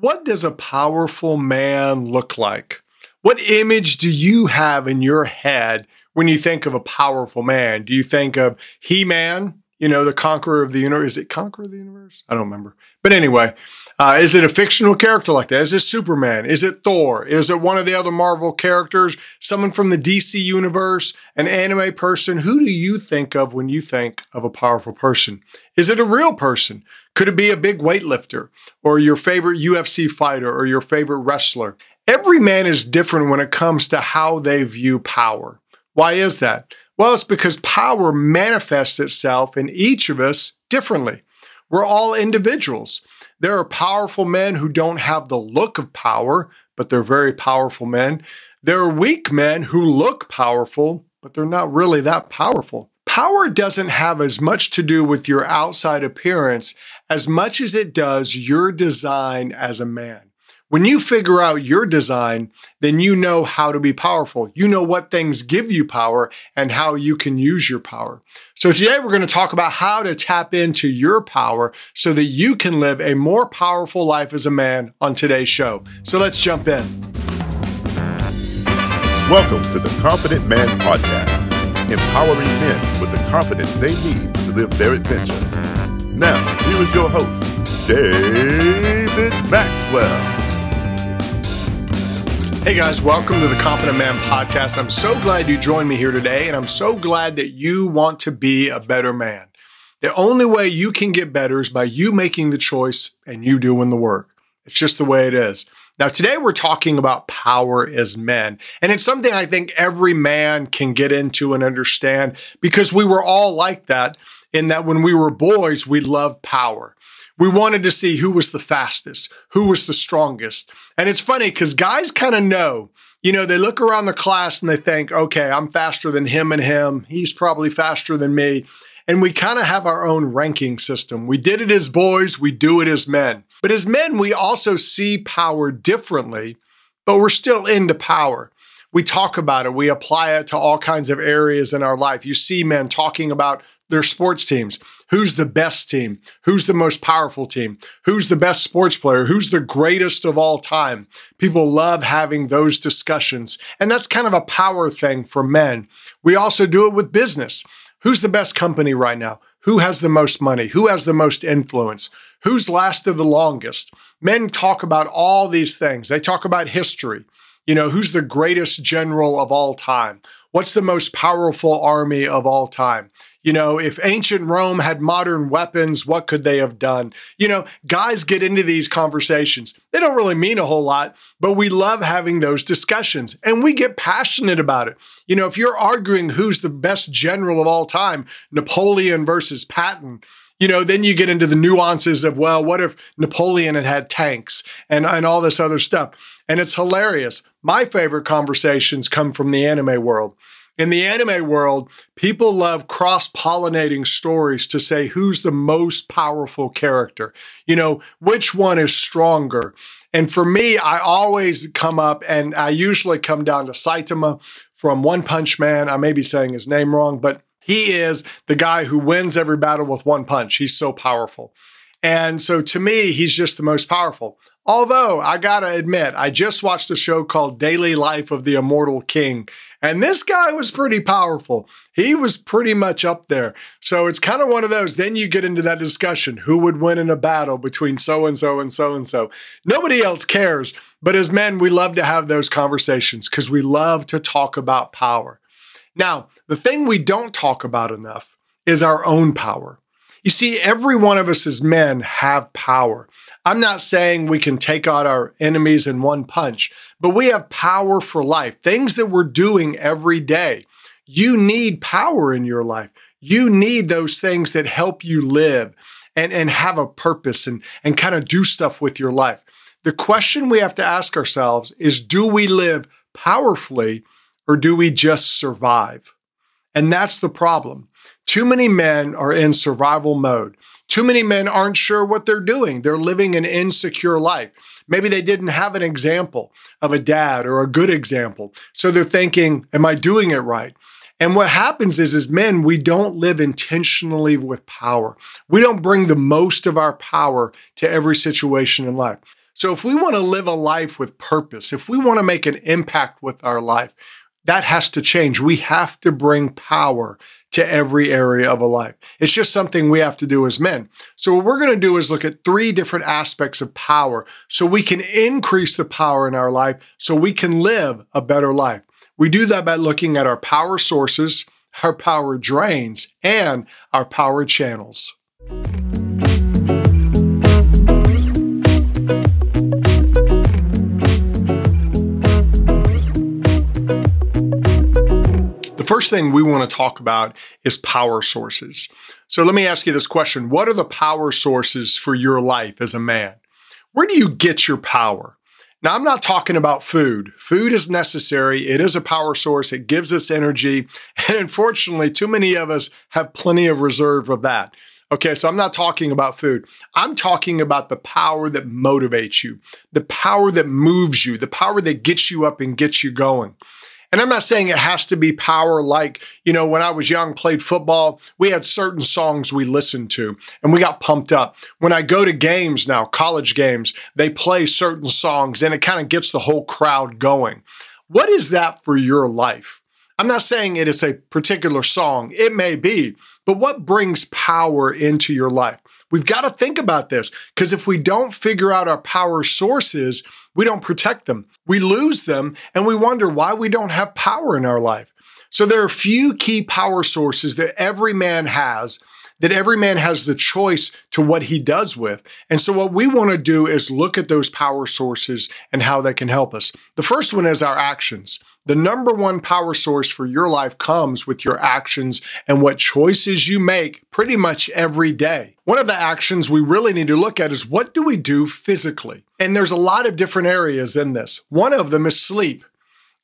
What does a powerful man look like? What image do you have in your head when you think of a powerful man? Do you think of He Man, you know, the conqueror of the universe? Is it conqueror of the universe? I don't remember. But anyway, uh, is it a fictional character like that? Is it Superman? Is it Thor? Is it one of the other Marvel characters? Someone from the DC universe? An anime person? Who do you think of when you think of a powerful person? Is it a real person? Could it be a big weightlifter or your favorite UFC fighter or your favorite wrestler? Every man is different when it comes to how they view power. Why is that? Well, it's because power manifests itself in each of us differently. We're all individuals. There are powerful men who don't have the look of power, but they're very powerful men. There are weak men who look powerful, but they're not really that powerful. Power doesn't have as much to do with your outside appearance as much as it does your design as a man. When you figure out your design, then you know how to be powerful. You know what things give you power and how you can use your power. So today we're going to talk about how to tap into your power so that you can live a more powerful life as a man on today's show. So let's jump in. Welcome to the Confident Man Podcast, empowering men with the confidence they need to live their adventure. Now, here is your host, David Maxwell. Hey guys, welcome to the Confident Man podcast. I'm so glad you joined me here today, and I'm so glad that you want to be a better man. The only way you can get better is by you making the choice and you doing the work. It's just the way it is. Now, today we're talking about power as men, and it's something I think every man can get into and understand because we were all like that in that when we were boys, we loved power. We wanted to see who was the fastest, who was the strongest. And it's funny because guys kind of know, you know, they look around the class and they think, okay, I'm faster than him and him. He's probably faster than me. And we kind of have our own ranking system. We did it as boys, we do it as men. But as men, we also see power differently, but we're still into power we talk about it, we apply it to all kinds of areas in our life. You see men talking about their sports teams. Who's the best team? Who's the most powerful team? Who's the best sports player? Who's the greatest of all time? People love having those discussions. And that's kind of a power thing for men. We also do it with business. Who's the best company right now? Who has the most money? Who has the most influence? Who's lasted the longest? Men talk about all these things. They talk about history. You know, who's the greatest general of all time? What's the most powerful army of all time? You know, if ancient Rome had modern weapons, what could they have done? You know, guys get into these conversations. They don't really mean a whole lot, but we love having those discussions and we get passionate about it. You know, if you're arguing who's the best general of all time, Napoleon versus Patton, you know, then you get into the nuances of, well, what if Napoleon had had tanks and, and all this other stuff? And it's hilarious. My favorite conversations come from the anime world. In the anime world, people love cross pollinating stories to say who's the most powerful character. You know, which one is stronger? And for me, I always come up and I usually come down to Saitama from One Punch Man. I may be saying his name wrong, but he is the guy who wins every battle with one punch. He's so powerful. And so to me, he's just the most powerful. Although I gotta admit, I just watched a show called Daily Life of the Immortal King, and this guy was pretty powerful. He was pretty much up there. So it's kind of one of those. Then you get into that discussion who would win in a battle between so and so and so and so. Nobody else cares. But as men, we love to have those conversations because we love to talk about power. Now, the thing we don't talk about enough is our own power. You see, every one of us as men have power. I'm not saying we can take out our enemies in one punch, but we have power for life, things that we're doing every day. You need power in your life. You need those things that help you live and, and have a purpose and, and kind of do stuff with your life. The question we have to ask ourselves is do we live powerfully or do we just survive? And that's the problem. Too many men are in survival mode. Too many men aren't sure what they're doing. They're living an insecure life. Maybe they didn't have an example of a dad or a good example. So they're thinking, am I doing it right? And what happens is, as men, we don't live intentionally with power. We don't bring the most of our power to every situation in life. So if we want to live a life with purpose, if we want to make an impact with our life, that has to change. We have to bring power to every area of a life. It's just something we have to do as men. So, what we're going to do is look at three different aspects of power so we can increase the power in our life so we can live a better life. We do that by looking at our power sources, our power drains, and our power channels. First thing we want to talk about is power sources. So let me ask you this question What are the power sources for your life as a man? Where do you get your power? Now, I'm not talking about food. Food is necessary. It is a power source. It gives us energy. And unfortunately, too many of us have plenty of reserve of that. Okay, so I'm not talking about food. I'm talking about the power that motivates you, the power that moves you, the power that gets you up and gets you going. And I'm not saying it has to be power like, you know, when I was young, played football, we had certain songs we listened to and we got pumped up. When I go to games now, college games, they play certain songs and it kind of gets the whole crowd going. What is that for your life? I'm not saying it is a particular song, it may be, but what brings power into your life? We've got to think about this because if we don't figure out our power sources, we don't protect them. We lose them and we wonder why we don't have power in our life. So there are a few key power sources that every man has that every man has the choice to what he does with. And so, what we want to do is look at those power sources and how they can help us. The first one is our actions. The number one power source for your life comes with your actions and what choices you make pretty much every day. One of the actions we really need to look at is what do we do physically? And there's a lot of different areas in this. One of them is sleep.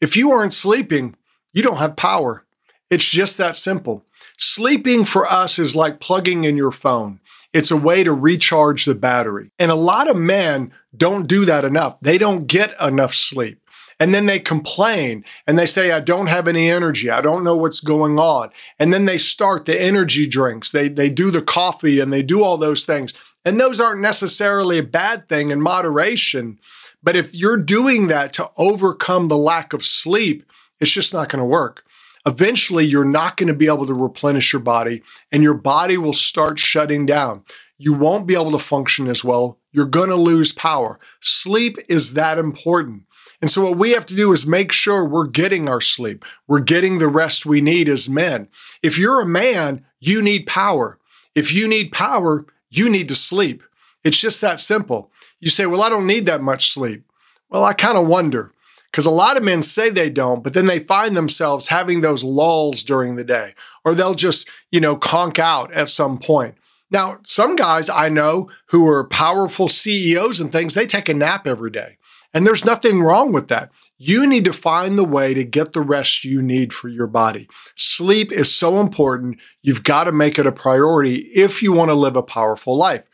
If you aren't sleeping, you don't have power. It's just that simple. Sleeping for us is like plugging in your phone. It's a way to recharge the battery. And a lot of men don't do that enough. They don't get enough sleep. And then they complain and they say, I don't have any energy. I don't know what's going on. And then they start the energy drinks. They, they do the coffee and they do all those things. And those aren't necessarily a bad thing in moderation. But if you're doing that to overcome the lack of sleep, it's just not going to work eventually you're not going to be able to replenish your body and your body will start shutting down. You won't be able to function as well. You're going to lose power. Sleep is that important. And so, what we have to do is make sure we're getting our sleep. We're getting the rest we need as men. If you're a man, you need power. If you need power, you need to sleep. It's just that simple. You say, Well, I don't need that much sleep. Well, I kind of wonder. Because a lot of men say they don't, but then they find themselves having those lulls during the day, or they'll just, you know, conk out at some point. Now, some guys I know who are powerful CEOs and things, they take a nap every day. And there's nothing wrong with that. You need to find the way to get the rest you need for your body. Sleep is so important. You've got to make it a priority if you want to live a powerful life.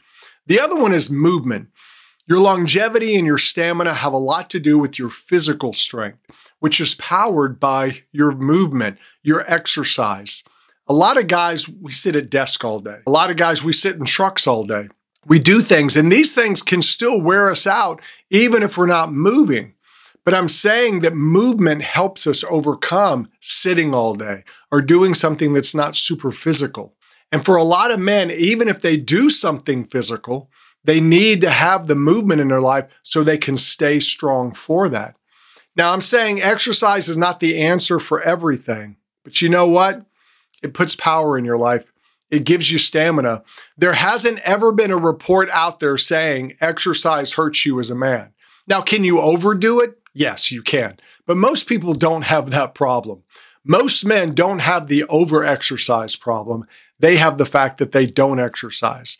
The other one is movement. Your longevity and your stamina have a lot to do with your physical strength, which is powered by your movement, your exercise. A lot of guys, we sit at desk all day. A lot of guys, we sit in trucks all day. We do things, and these things can still wear us out, even if we're not moving. But I'm saying that movement helps us overcome sitting all day or doing something that's not super physical. And for a lot of men, even if they do something physical, they need to have the movement in their life so they can stay strong for that. Now, I'm saying exercise is not the answer for everything, but you know what? It puts power in your life. It gives you stamina. There hasn't ever been a report out there saying exercise hurts you as a man. Now, can you overdo it? Yes, you can. But most people don't have that problem. Most men don't have the over exercise problem. They have the fact that they don't exercise.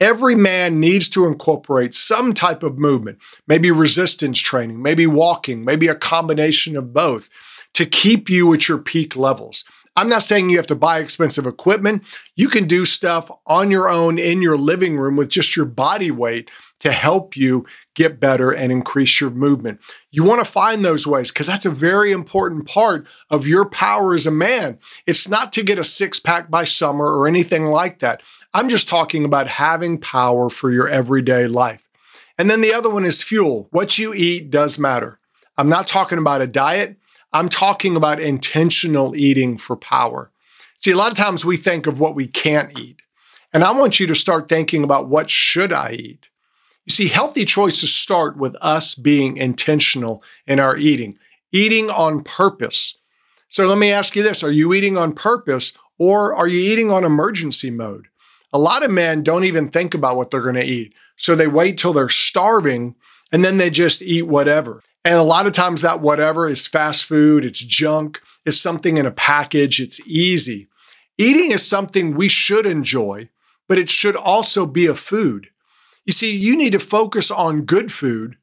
Every man needs to incorporate some type of movement, maybe resistance training, maybe walking, maybe a combination of both to keep you at your peak levels. I'm not saying you have to buy expensive equipment. You can do stuff on your own in your living room with just your body weight to help you get better and increase your movement. You want to find those ways because that's a very important part of your power as a man. It's not to get a six pack by summer or anything like that. I'm just talking about having power for your everyday life. And then the other one is fuel. What you eat does matter. I'm not talking about a diet. I'm talking about intentional eating for power. See, a lot of times we think of what we can't eat. And I want you to start thinking about what should I eat? You see, healthy choices start with us being intentional in our eating, eating on purpose. So let me ask you this Are you eating on purpose or are you eating on emergency mode? A lot of men don't even think about what they're going to eat. So they wait till they're starving and then they just eat whatever. And a lot of times that whatever is fast food, it's junk, it's something in a package, it's easy. Eating is something we should enjoy, but it should also be a food. You see, you need to focus on good food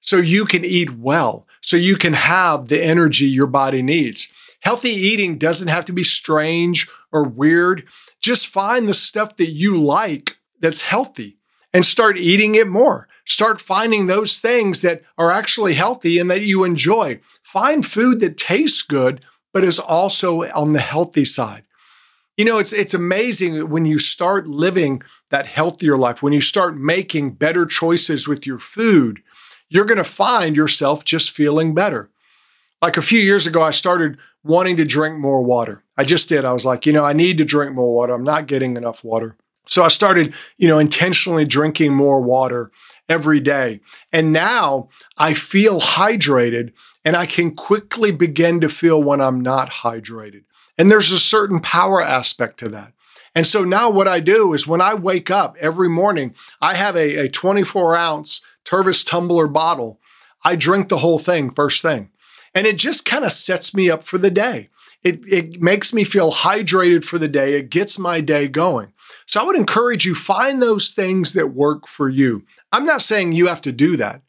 so you can eat well, so you can have the energy your body needs. Healthy eating doesn't have to be strange or weird. Just find the stuff that you like that's healthy and start eating it more. Start finding those things that are actually healthy and that you enjoy. Find food that tastes good, but is also on the healthy side. You know, it's it's amazing when you start living that healthier life, when you start making better choices with your food, you're going to find yourself just feeling better. Like a few years ago, I started wanting to drink more water. I just did. I was like, you know, I need to drink more water. I'm not getting enough water. So I started, you know, intentionally drinking more water every day. And now I feel hydrated and I can quickly begin to feel when I'm not hydrated. And there's a certain power aspect to that. And so now what I do is when I wake up every morning, I have a, a 24 ounce Tervis tumbler bottle. I drink the whole thing first thing. And it just kind of sets me up for the day. It, it makes me feel hydrated for the day. It gets my day going. So I would encourage you find those things that work for you. I'm not saying you have to do that.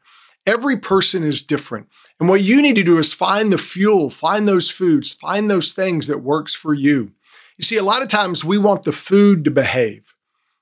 Every person is different. And what you need to do is find the fuel, find those foods, find those things that works for you. You see, a lot of times we want the food to behave.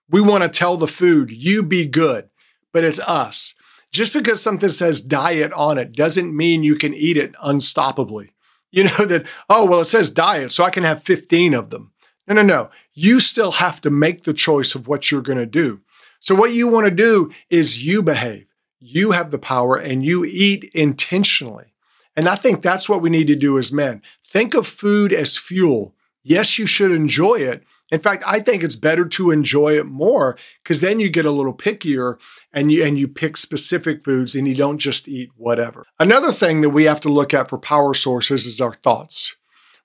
We want to tell the food, you be good, but it's us. Just because something says diet on it doesn't mean you can eat it unstoppably. You know that, oh, well, it says diet, so I can have 15 of them. No, no, no. You still have to make the choice of what you're going to do. So, what you want to do is you behave. You have the power and you eat intentionally. And I think that's what we need to do as men. Think of food as fuel. Yes, you should enjoy it. In fact, I think it's better to enjoy it more because then you get a little pickier and you and you pick specific foods and you don't just eat whatever. Another thing that we have to look at for power sources is our thoughts.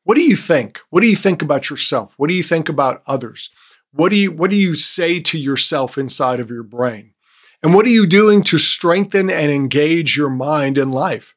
What do you think? What do you think about yourself? What do you think about others? What do you what do you say to yourself inside of your brain? And what are you doing to strengthen and engage your mind in life?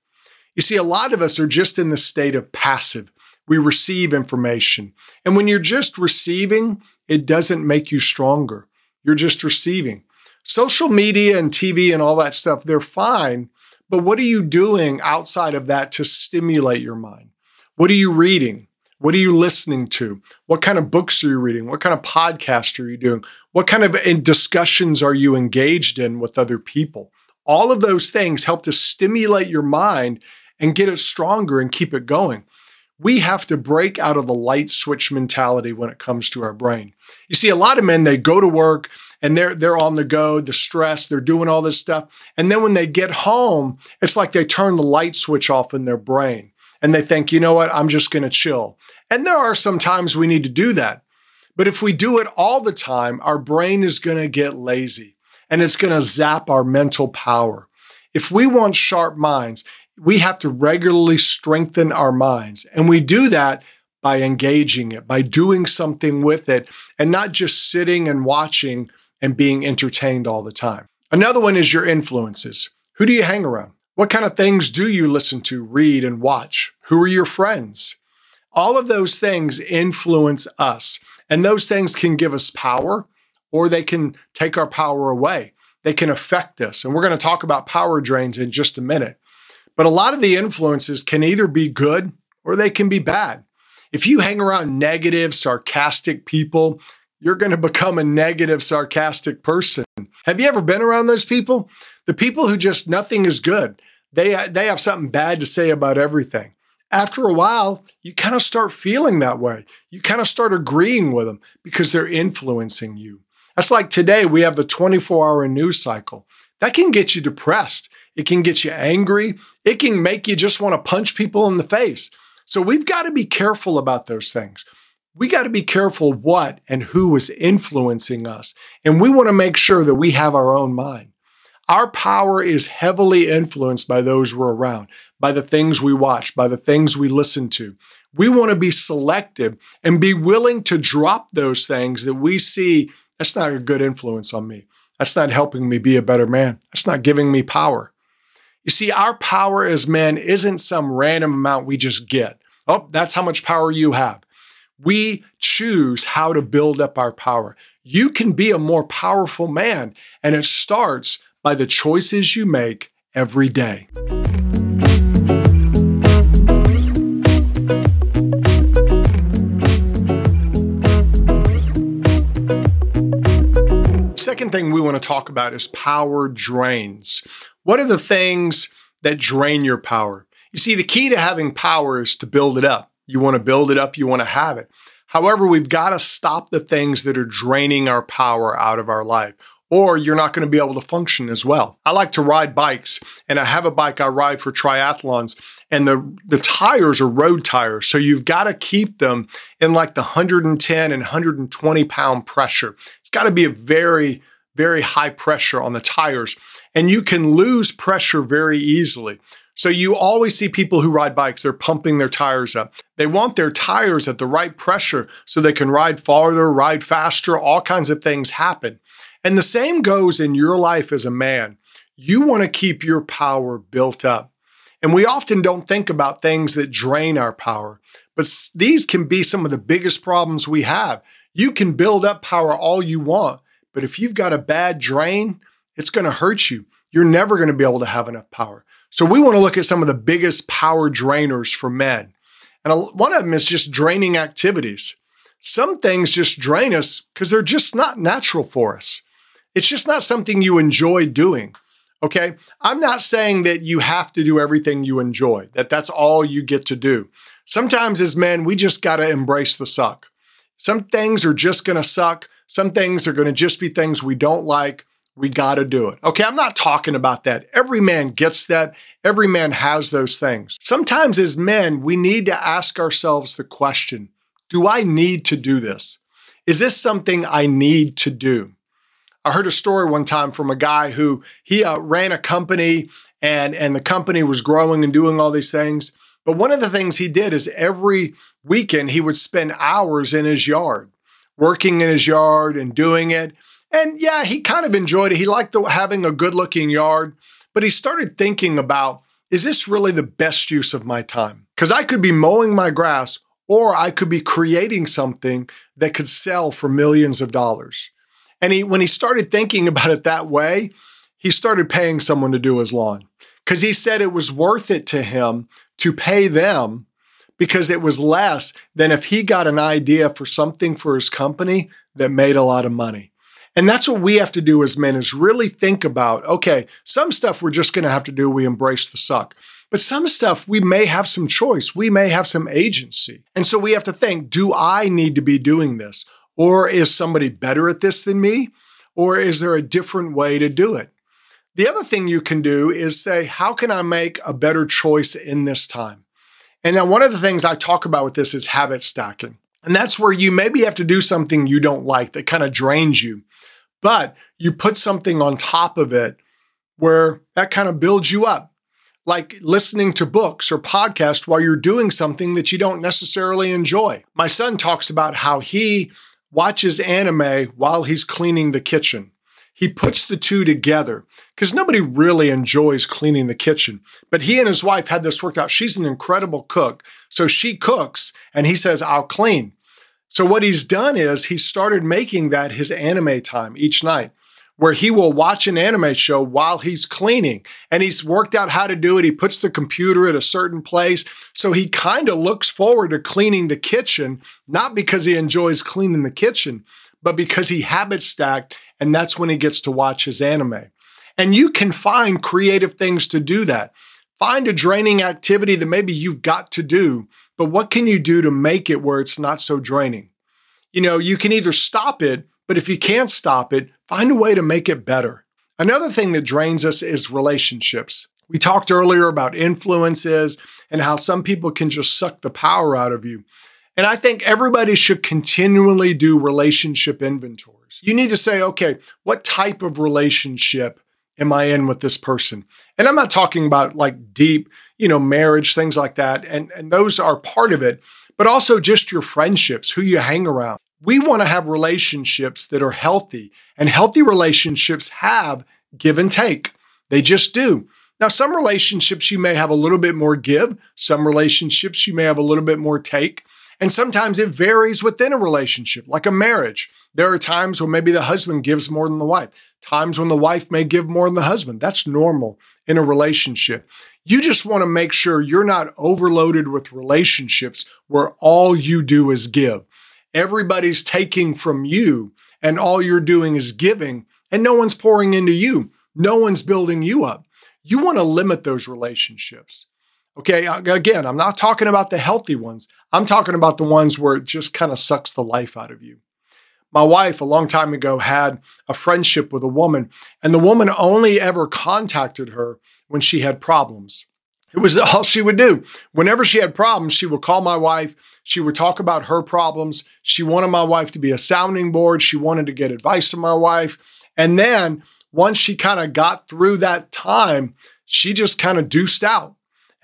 You see, a lot of us are just in the state of passive. We receive information. And when you're just receiving, it doesn't make you stronger. You're just receiving. Social media and TV and all that stuff, they're fine. But what are you doing outside of that to stimulate your mind? What are you reading? What are you listening to? What kind of books are you reading? What kind of podcast are you doing? What kind of eh, discussions are you engaged in with other people? All of those things help to stimulate your mind and get it stronger and keep it going. We have to break out of the light switch mentality when it comes to our brain. You see, a lot of men, they go to work and they're they're on the go, the stress, they're doing all this stuff. And then when they get home, it's like they turn the light switch off in their brain and they think, you know what, I'm just going to chill. And there are some times we need to do that. But if we do it all the time, our brain is going to get lazy and it's going to zap our mental power. If we want sharp minds, we have to regularly strengthen our minds. And we do that by engaging it, by doing something with it, and not just sitting and watching and being entertained all the time. Another one is your influences. Who do you hang around? What kind of things do you listen to, read, and watch? Who are your friends? All of those things influence us, and those things can give us power or they can take our power away. They can affect us. And we're going to talk about power drains in just a minute. But a lot of the influences can either be good or they can be bad. If you hang around negative, sarcastic people, you're going to become a negative, sarcastic person. Have you ever been around those people? The people who just nothing is good. They they have something bad to say about everything. After a while, you kind of start feeling that way. You kind of start agreeing with them because they're influencing you. That's like today we have the 24-hour news cycle. that can get you depressed. It can get you angry. It can make you just want to punch people in the face. So we've got to be careful about those things. We got to be careful what and who is influencing us. And we want to make sure that we have our own mind. Our power is heavily influenced by those we're around, by the things we watch, by the things we listen to. We want to be selective and be willing to drop those things that we see that's not a good influence on me. That's not helping me be a better man. That's not giving me power. You see, our power as men isn't some random amount we just get. Oh, that's how much power you have. We choose how to build up our power. You can be a more powerful man, and it starts by the choices you make every day. Second thing we want to talk about is power drains. What are the things that drain your power? You see, the key to having power is to build it up. You want to build it up, you want to have it. However, we've got to stop the things that are draining our power out of our life or you're not going to be able to function as well. I like to ride bikes and I have a bike I ride for triathlons and the, the tires are road tires. So you've got to keep them in like the 110 and 120 pound pressure. It's got to be a very, very high pressure on the tires and you can lose pressure very easily. So you always see people who ride bikes, they're pumping their tires up. They want their tires at the right pressure so they can ride farther, ride faster, all kinds of things happen. And the same goes in your life as a man. You want to keep your power built up. And we often don't think about things that drain our power, but these can be some of the biggest problems we have. You can build up power all you want, but if you've got a bad drain, it's going to hurt you. You're never going to be able to have enough power. So we want to look at some of the biggest power drainers for men. And one of them is just draining activities. Some things just drain us because they're just not natural for us. It's just not something you enjoy doing. Okay. I'm not saying that you have to do everything you enjoy, that that's all you get to do. Sometimes as men, we just got to embrace the suck. Some things are just going to suck. Some things are going to just be things we don't like. We got to do it. Okay. I'm not talking about that. Every man gets that. Every man has those things. Sometimes as men, we need to ask ourselves the question Do I need to do this? Is this something I need to do? I heard a story one time from a guy who he uh, ran a company and and the company was growing and doing all these things. But one of the things he did is every weekend he would spend hours in his yard, working in his yard and doing it. And yeah, he kind of enjoyed it. He liked the, having a good looking yard, but he started thinking about is this really the best use of my time? Because I could be mowing my grass or I could be creating something that could sell for millions of dollars. And he, when he started thinking about it that way, he started paying someone to do his lawn because he said it was worth it to him to pay them because it was less than if he got an idea for something for his company that made a lot of money. And that's what we have to do as men is really think about, okay, some stuff we're just going to have to do, we embrace the suck. But some stuff we may have some choice, we may have some agency. And so we have to think, do I need to be doing this? Or is somebody better at this than me? Or is there a different way to do it? The other thing you can do is say, how can I make a better choice in this time? And then one of the things I talk about with this is habit stacking. And that's where you maybe have to do something you don't like that kind of drains you, but you put something on top of it where that kind of builds you up. Like listening to books or podcasts while you're doing something that you don't necessarily enjoy. My son talks about how he watches anime while he's cleaning the kitchen. He puts the two together because nobody really enjoys cleaning the kitchen. But he and his wife had this worked out. She's an incredible cook. So she cooks and he says, I'll clean. So what he's done is he started making that his anime time each night where he will watch an anime show while he's cleaning. And he's worked out how to do it. He puts the computer at a certain place. So he kind of looks forward to cleaning the kitchen, not because he enjoys cleaning the kitchen, but because he habit stacked. And that's when he gets to watch his anime. And you can find creative things to do that. Find a draining activity that maybe you've got to do, but what can you do to make it where it's not so draining? You know, you can either stop it, but if you can't stop it, find a way to make it better. Another thing that drains us is relationships. We talked earlier about influences and how some people can just suck the power out of you. And I think everybody should continually do relationship inventories. You need to say, okay, what type of relationship am I in with this person? And I'm not talking about like deep, you know, marriage, things like that. And, and those are part of it, but also just your friendships, who you hang around. We want to have relationships that are healthy, and healthy relationships have give and take. They just do. Now, some relationships you may have a little bit more give, some relationships you may have a little bit more take. And sometimes it varies within a relationship, like a marriage. There are times when maybe the husband gives more than the wife, times when the wife may give more than the husband. That's normal in a relationship. You just want to make sure you're not overloaded with relationships where all you do is give. Everybody's taking from you, and all you're doing is giving, and no one's pouring into you. No one's building you up. You want to limit those relationships. Okay, again, I'm not talking about the healthy ones. I'm talking about the ones where it just kind of sucks the life out of you. My wife, a long time ago, had a friendship with a woman, and the woman only ever contacted her when she had problems. It was all she would do. Whenever she had problems, she would call my wife. She would talk about her problems. She wanted my wife to be a sounding board. She wanted to get advice from my wife. And then once she kind of got through that time, she just kind of deuced out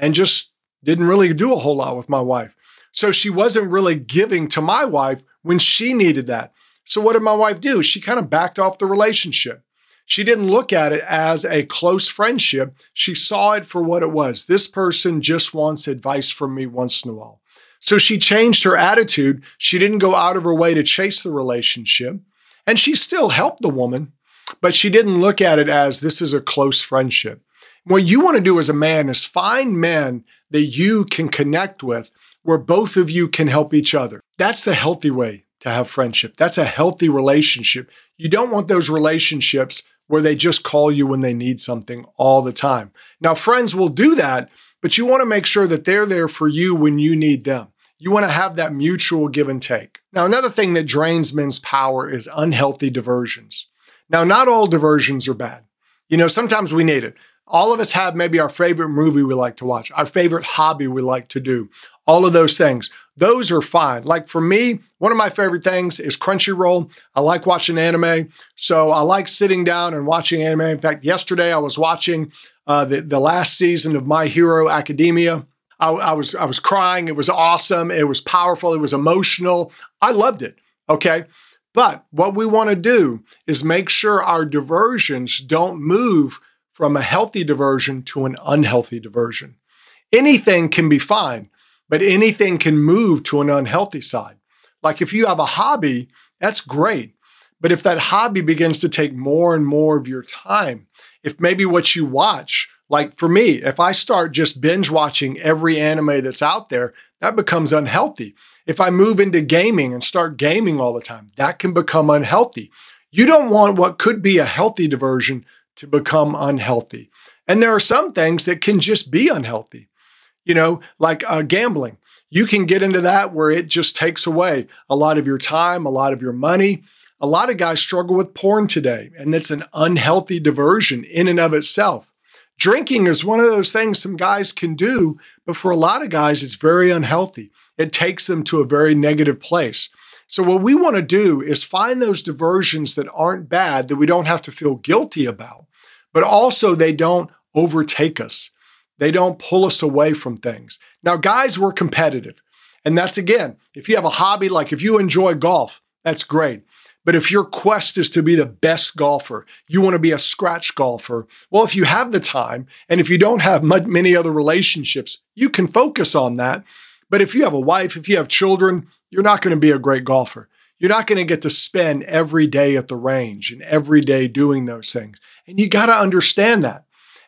and just didn't really do a whole lot with my wife. So she wasn't really giving to my wife when she needed that. So what did my wife do? She kind of backed off the relationship. She didn't look at it as a close friendship. She saw it for what it was. This person just wants advice from me once in a while. So she changed her attitude. She didn't go out of her way to chase the relationship. And she still helped the woman, but she didn't look at it as this is a close friendship. What you want to do as a man is find men that you can connect with where both of you can help each other. That's the healthy way to have friendship. That's a healthy relationship. You don't want those relationships where they just call you when they need something all the time. Now, friends will do that, but you want to make sure that they're there for you when you need them. You want to have that mutual give and take. Now, another thing that drains men's power is unhealthy diversions. Now, not all diversions are bad. You know, sometimes we need it. All of us have maybe our favorite movie we like to watch, our favorite hobby we like to do, all of those things. Those are fine. Like for me, one of my favorite things is Crunchyroll. I like watching anime. So I like sitting down and watching anime. In fact, yesterday I was watching uh, the, the last season of My Hero Academia. I, I, was I was crying. It was awesome. It was powerful. It was emotional. I loved it. Okay. But what we want to do is make sure our diversions don't move from a healthy diversion to an unhealthy diversion. Anything can be fine, but anything can move to an unhealthy side. Like if you have a hobby, that's great. But if that hobby begins to take more and more of your time, if maybe what you watch, like for me, if I start just binge watching every anime that's out there, that becomes unhealthy. If I move into gaming and start gaming all the time, that can become unhealthy. You don't want what could be a healthy diversion to become unhealthy. And there are some things that can just be unhealthy, you know, like uh, gambling. You can get into that where it just takes away a lot of your time, a lot of your money. A lot of guys struggle with porn today, and that's an unhealthy diversion in and of itself. Drinking is one of those things some guys can do, but for a lot of guys, it's very unhealthy. It takes them to a very negative place. So, what we want to do is find those diversions that aren't bad, that we don't have to feel guilty about, but also they don't overtake us. They don't pull us away from things. Now, guys, we're competitive. And that's again, if you have a hobby, like if you enjoy golf, that's great. But if your quest is to be the best golfer, you want to be a scratch golfer. Well, if you have the time and if you don't have many other relationships, you can focus on that. But if you have a wife, if you have children, you're not going to be a great golfer. You're not going to get to spend every day at the range and every day doing those things. And you got to understand that.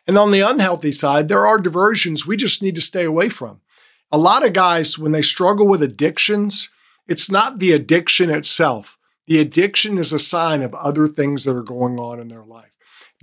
And on the unhealthy side, there are diversions we just need to stay away from. A lot of guys, when they struggle with addictions, it's not the addiction itself. The addiction is a sign of other things that are going on in their life.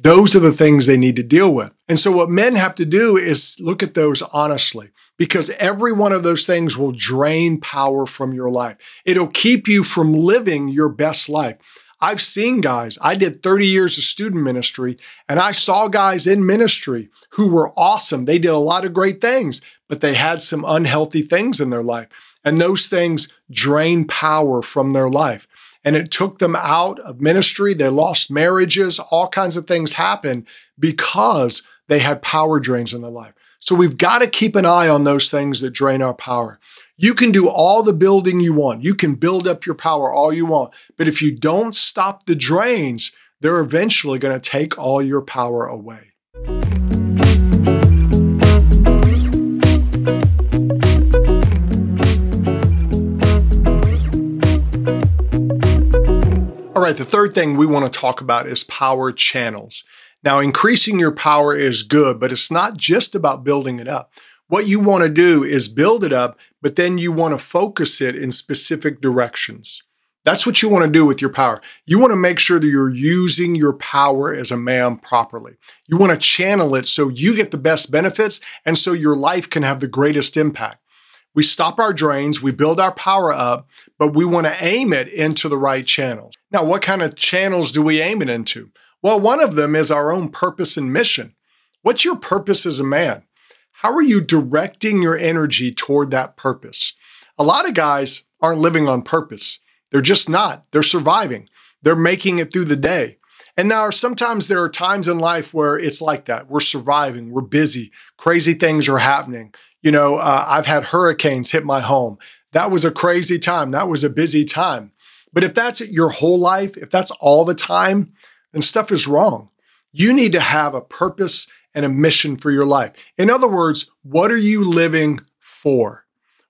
Those are the things they need to deal with. And so, what men have to do is look at those honestly because every one of those things will drain power from your life. It'll keep you from living your best life. I've seen guys, I did 30 years of student ministry, and I saw guys in ministry who were awesome. They did a lot of great things, but they had some unhealthy things in their life. And those things drain power from their life. And it took them out of ministry. They lost marriages. All kinds of things happened because they had power drains in their life. So we've got to keep an eye on those things that drain our power. You can do all the building you want. You can build up your power all you want. But if you don't stop the drains, they're eventually going to take all your power away. All right, the third thing we want to talk about is power channels. Now, increasing your power is good, but it's not just about building it up. What you want to do is build it up, but then you want to focus it in specific directions. That's what you want to do with your power. You want to make sure that you're using your power as a man properly. You want to channel it so you get the best benefits and so your life can have the greatest impact. We stop our drains, we build our power up, but we want to aim it into the right channels. Now, what kind of channels do we aim it into? Well, one of them is our own purpose and mission. What's your purpose as a man? How are you directing your energy toward that purpose? A lot of guys aren't living on purpose. They're just not. They're surviving. They're making it through the day. And now sometimes there are times in life where it's like that. We're surviving, we're busy, crazy things are happening. You know, uh, I've had hurricanes hit my home. That was a crazy time. That was a busy time. But if that's your whole life, if that's all the time, then stuff is wrong. You need to have a purpose and a mission for your life. In other words, what are you living for?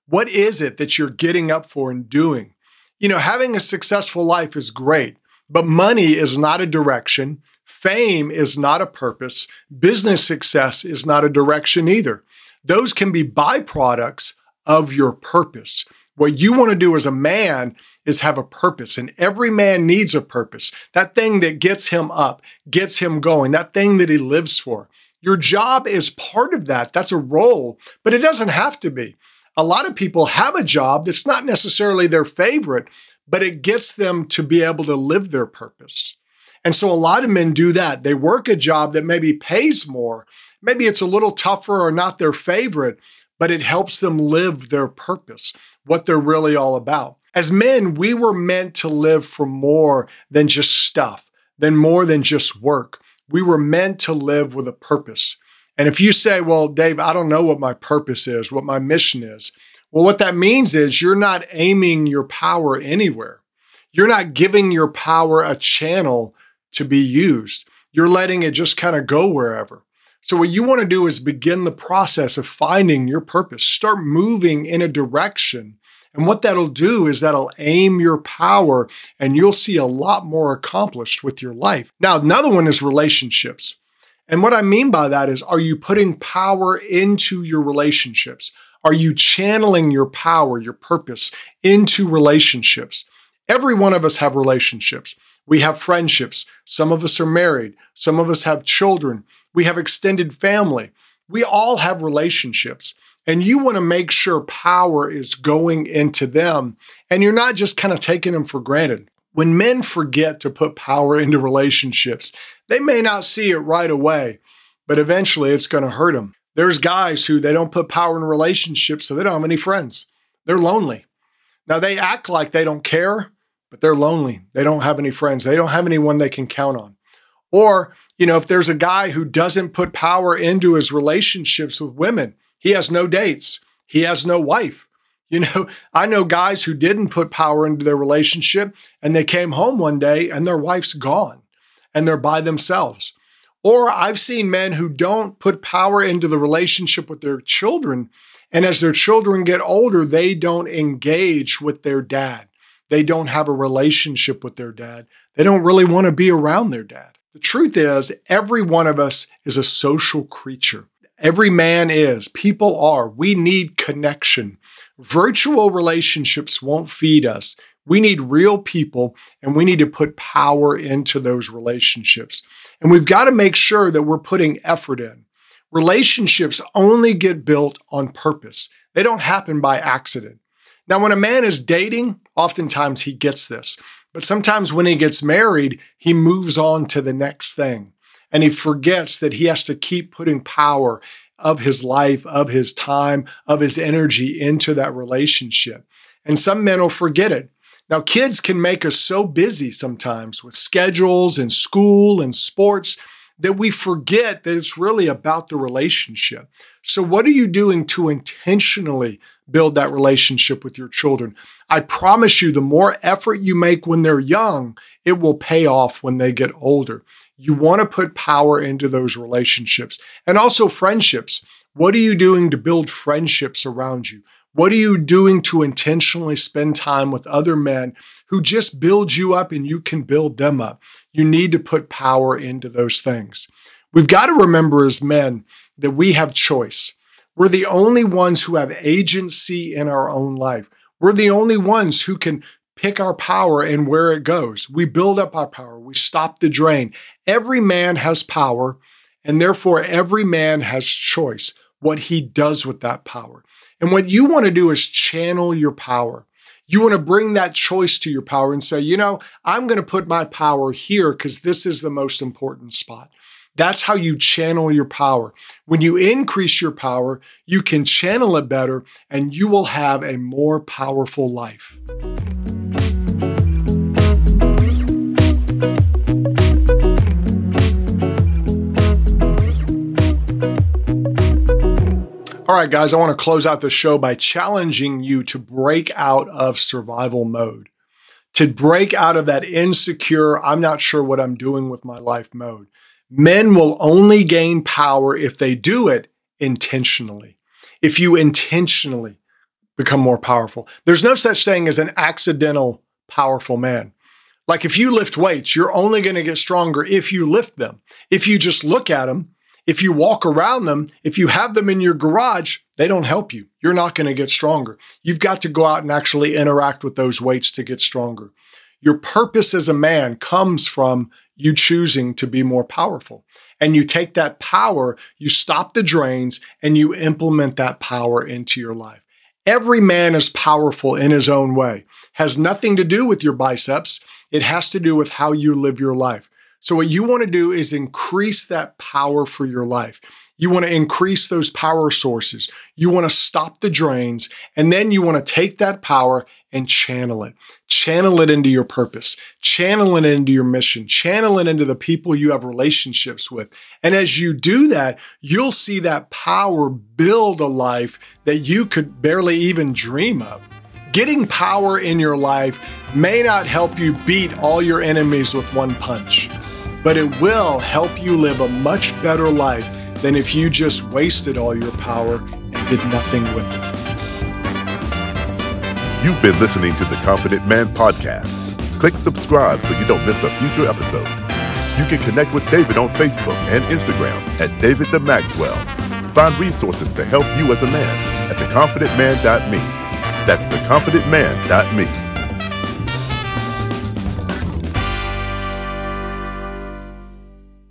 What is it that you're getting up for and doing? You know, having a successful life is great, but money is not a direction. Fame is not a purpose. Business success is not a direction either. Those can be byproducts of your purpose. What you want to do as a man is have a purpose, and every man needs a purpose. That thing that gets him up, gets him going, that thing that he lives for. Your job is part of that. That's a role, but it doesn't have to be. A lot of people have a job that's not necessarily their favorite, but it gets them to be able to live their purpose. And so a lot of men do that. They work a job that maybe pays more. Maybe it's a little tougher or not their favorite, but it helps them live their purpose, what they're really all about. As men, we were meant to live for more than just stuff, than more than just work. We were meant to live with a purpose. And if you say, well, Dave, I don't know what my purpose is, what my mission is, well, what that means is you're not aiming your power anywhere. You're not giving your power a channel to be used. You're letting it just kind of go wherever. So, what you want to do is begin the process of finding your purpose. Start moving in a direction. And what that'll do is that'll aim your power and you'll see a lot more accomplished with your life. Now, another one is relationships. And what I mean by that is, are you putting power into your relationships? Are you channeling your power, your purpose into relationships? Every one of us have relationships. We have friendships. Some of us are married. Some of us have children. We have extended family. We all have relationships. And you want to make sure power is going into them. And you're not just kind of taking them for granted. When men forget to put power into relationships, they may not see it right away, but eventually it's going to hurt them. There's guys who they don't put power in relationships, so they don't have any friends. They're lonely. Now they act like they don't care, but they're lonely. They don't have any friends. They don't have anyone they can count on. Or, you know, if there's a guy who doesn't put power into his relationships with women, he has no dates, he has no wife. You know, I know guys who didn't put power into their relationship and they came home one day and their wife's gone and they're by themselves. Or I've seen men who don't put power into the relationship with their children. And as their children get older, they don't engage with their dad. They don't have a relationship with their dad. They don't really want to be around their dad. The truth is, every one of us is a social creature. Every man is. People are. We need connection. Virtual relationships won't feed us. We need real people and we need to put power into those relationships. And we've got to make sure that we're putting effort in. Relationships only get built on purpose, they don't happen by accident. Now, when a man is dating, oftentimes he gets this. But sometimes when he gets married, he moves on to the next thing and he forgets that he has to keep putting power of his life, of his time, of his energy into that relationship. And some men will forget it. Now, kids can make us so busy sometimes with schedules and school and sports that we forget that it's really about the relationship. So, what are you doing to intentionally build that relationship with your children? I promise you, the more effort you make when they're young, it will pay off when they get older. You want to put power into those relationships and also friendships. What are you doing to build friendships around you? What are you doing to intentionally spend time with other men who just build you up and you can build them up? You need to put power into those things. We've got to remember as men that we have choice. We're the only ones who have agency in our own life. We're the only ones who can pick our power and where it goes. We build up our power, we stop the drain. Every man has power, and therefore every man has choice what he does with that power. And what you want to do is channel your power. You want to bring that choice to your power and say, you know, I'm going to put my power here because this is the most important spot. That's how you channel your power. When you increase your power, you can channel it better and you will have a more powerful life. All right, guys, I want to close out the show by challenging you to break out of survival mode, to break out of that insecure, I'm not sure what I'm doing with my life mode. Men will only gain power if they do it intentionally. If you intentionally become more powerful, there's no such thing as an accidental powerful man. Like if you lift weights, you're only going to get stronger if you lift them. If you just look at them, if you walk around them, if you have them in your garage, they don't help you. You're not going to get stronger. You've got to go out and actually interact with those weights to get stronger. Your purpose as a man comes from you choosing to be more powerful. And you take that power, you stop the drains, and you implement that power into your life. Every man is powerful in his own way. Has nothing to do with your biceps. It has to do with how you live your life. So, what you want to do is increase that power for your life. You want to increase those power sources. You want to stop the drains. And then you want to take that power and channel it. Channel it into your purpose. Channel it into your mission. Channel it into the people you have relationships with. And as you do that, you'll see that power build a life that you could barely even dream of. Getting power in your life may not help you beat all your enemies with one punch but it will help you live a much better life than if you just wasted all your power and did nothing with it. You've been listening to the Confident Man Podcast. Click subscribe so you don't miss a future episode. You can connect with David on Facebook and Instagram at David the Maxwell. Find resources to help you as a man at theconfidentman.me. That's theconfidentman.me.